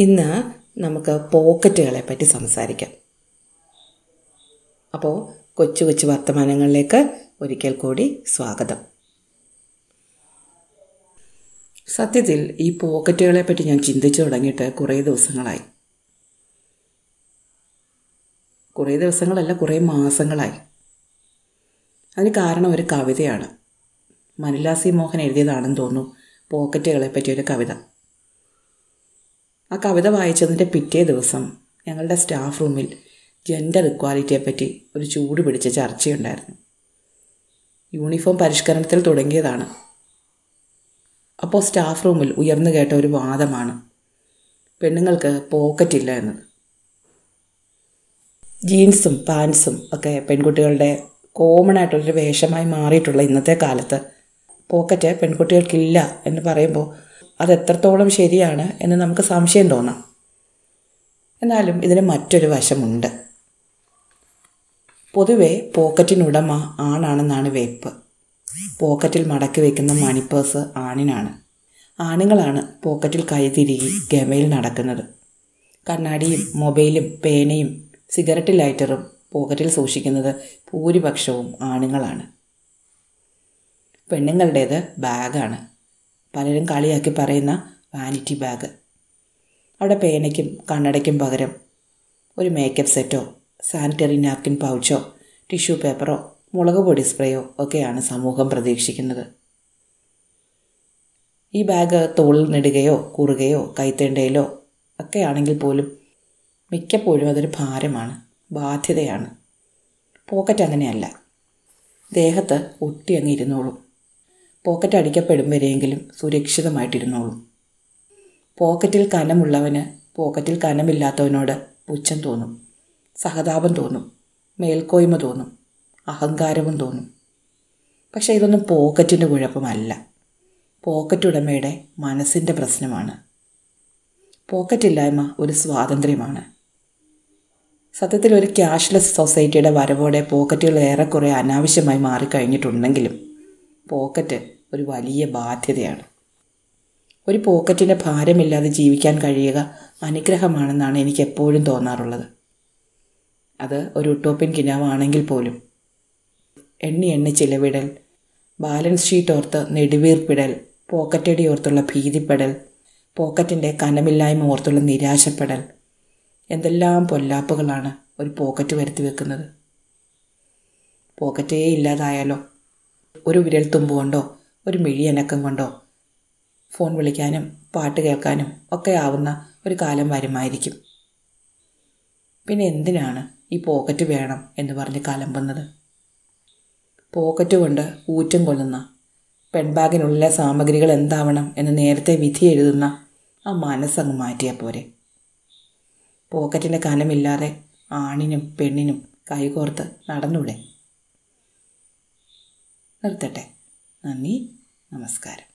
ഇന്ന് നമുക്ക് പോക്കറ്റുകളെ പറ്റി സംസാരിക്കാം. അപ്പോൾ കൊച്ചു കൊച്ചു വർത്തമാനങ്ങളിലേക്ക് ഒരിക്കൽ കൂടി സ്വാഗതം. സത്യത്തിൽ ഈ പോക്കറ്റുകളെ പറ്റി ഞാൻ ചിന്തിച്ചു തുടങ്ങിയിട്ട് കുറേ ദിവസങ്ങളായി. കുറേ ദിവസങ്ങളല്ല കുറേ മാസങ്ങളായി. അതിന് കാരണം ഒരു കവിതയാണ്. മനില സി മോഹൻ എഴുതിയതാണെന്ന് തോന്നുന്നു പോക്കറ്റുകളെ പറ്റിയൊരു കവിത. ആ കവിത വായിച്ചതിന്റെ പിറ്റേ ദിവസം ഞങ്ങളുടെ സ്റ്റാഫ് റൂമിൽ ജെൻഡർ ഇക്വാലിറ്റിയെ പറ്റി ഒരു ചൂട് പിടിച്ച ചർച്ചയുണ്ടായിരുന്നു. യൂണിഫോം പരിഷ്കരണത്തിൽ തുടങ്ങിയതാണ്. അപ്പോൾ സ്റ്റാഫ് റൂമിൽ ഉയർന്നു കേട്ട ഒരു വാദമാണ് പെണ്ണുങ്ങൾക്ക് പോക്കറ്റില്ല എന്നത്. ജീൻസും പാൻസും ഒക്കെ പെൺകുട്ടികളുടെ കോമൺ ആയിട്ടുള്ളൊരു വേഷമായി മാറിയിട്ടുള്ള ഇന്നത്തെ കാലത്ത് പോക്കറ്റ് പെൺകുട്ടികൾക്കില്ല എന്ന് പറയുമ്പോൾ അത് എത്രത്തോളം ശരിയാണ് എന്ന് നമുക്ക് സംശയം തോന്നാം. എന്നാലും ഇതിന് മറ്റൊരു വശമുണ്ട്. പൊതുവെ പോക്കറ്റിനുടമ ആണാണെന്നാണ് വെയ്പ്പ്. പോക്കറ്റിൽ മടക്കി വയ്ക്കുന്ന മണിപ്പേഴ്സ് ആണിനാണ്. ആണുങ്ങളാണ് പോക്കറ്റിൽ കൈതിരികി ഗമയിൽ നടക്കുന്നത്. കണ്ണാടിയും മൊബൈലും പേനയും സിഗരറ്റ് ലൈറ്ററും പോക്കറ്റിൽ സൂക്ഷിക്കുന്നത് ഭൂരിപക്ഷവും ആണുങ്ങളാണ്. പെണ്ണുങ്ങളുടേത് ബാഗാണ്. പലരും കളിയാക്കി പറയുന്ന വാനിറ്റി ബാഗ് അവിടെ പേനയ്ക്കും കണ്ണടയ്ക്കും പകരം ഒരു മേക്കപ്പ് സെറ്റോ സാനിറ്ററി നാപ്കിൻ പൗച്ചോ ടിഷ്യൂ പേപ്പറോ മുളക് പൊടി സ്പ്രേയോ ഒക്കെയാണ് സമൂഹം പ്രതീക്ഷിക്കുന്നത്. ഈ ബാഗ് തോളിൽ നെടുകയോ കുറുകയോ കൈത്തേണ്ടയിലോ ഒക്കെ ആണെങ്കിൽ പോലും മിക്കപ്പോഴും അതൊരു ഭാരമാണ് ബാധ്യതയാണ്. പോക്കറ്റ് അങ്ങനെയല്ല. ദേഹത്ത് ഒട്ടി ഇരുന്നോളും. പോക്കറ്റ് അടിക്കപ്പെടും വരെയെങ്കിലും സുരക്ഷിതമായിട്ടിരുന്നോളും. പോക്കറ്റിൽ കനമുള്ളവന് പോക്കറ്റിൽ കനമില്ലാത്തവനോട് പുച്ഛം തോന്നും. സഹതാപം തോന്നും. മേൽക്കോയ്മ തോന്നും. അഹങ്കാരവും തോന്നും. പക്ഷേ ഇതൊന്നും പോക്കറ്റിന്റെ കുഴപ്പമല്ല. പോക്കറ്റ് ഉടമയുടെ മനസ്സിന്റെ പ്രശ്നമാണ്. പോക്കറ്റില്ലായ്മ ഒരു സ്വാതന്ത്ര്യമാണ്. സത്യത്തിൽ ഒരു ക്യാഷ്ലെസ് സൊസൈറ്റിയുടെ വരവോടെ പോക്കറ്റുകൾ ഏറെക്കുറെ അനാവശ്യമായി മാറിക്കഴിഞ്ഞിട്ടുണ്ടെങ്കിലും പോക്കറ്റ് ഒരു വലിയ ബാധ്യതയാണ്. ഒരു പോക്കറ്റിന്റെ ഭാരമില്ലാതെ ജീവിക്കാൻ കഴിയുക അനുഗ്രഹമാണെന്നാണ് എനിക്ക് എപ്പോഴും തോന്നാറുള്ളത്. അത് ഒരു ഉട്ടോപ്യൻ കിനാവാണെങ്കിൽ പോലും. എണ്ണി എണ്ണി ചിലവിടൽ ബാലൻസ് ഷീറ്റ് ഓർത്ത് നെടുവീർപ്പിടൽ പോക്കറ്റടി ഓർത്തുള്ള ഭീതിപ്പെടൽ പോക്കറ്റിന്റെ കനമില്ലായ്മ ഓർത്തുള്ള നിരാശപ്പെടൽ എന്തെല്ലാം പൊല്ലാപ്പുകളാണ് ഒരു പോക്കറ്റ് വരുത്തി വെക്കുന്നത്. പോക്കറ്റേ ഇല്ലാതായാലോ? ഒരു വിരൽ തുമ്പ് ഒരു മിഴിയനക്കം കൊണ്ടോ? ഫോൺ വിളിക്കാനും പാട്ട് കേൾക്കാനും ഒക്കെ ആവുന്ന ഒരു കാലം വരുമായിരിക്കും. പിന്നെ എന്തിനാണ് ഈ പോക്കറ്റ് വേണം എന്ന് പറഞ്ഞ് കലമ്പുന്നത്? പോക്കറ്റ് കൊണ്ട് ഊറ്റം കൊള്ളുന്ന പെൺബാഗിനുള്ളിലെ സാമഗ്രികൾ എന്താവണം എന്ന് നേരത്തെ വിധി എഴുതുന്ന ആ മനസ്സങ്ങ് മാറ്റിയാൽ പോരെ. പോക്കറ്റിന്റെ കനമില്ലാതെ ആണിനും പെണ്ണിനും കൈകോർത്ത് നടന്നൂടെ? നിർത്തട്ടെ. നന്ദി. നമസ്കാരം.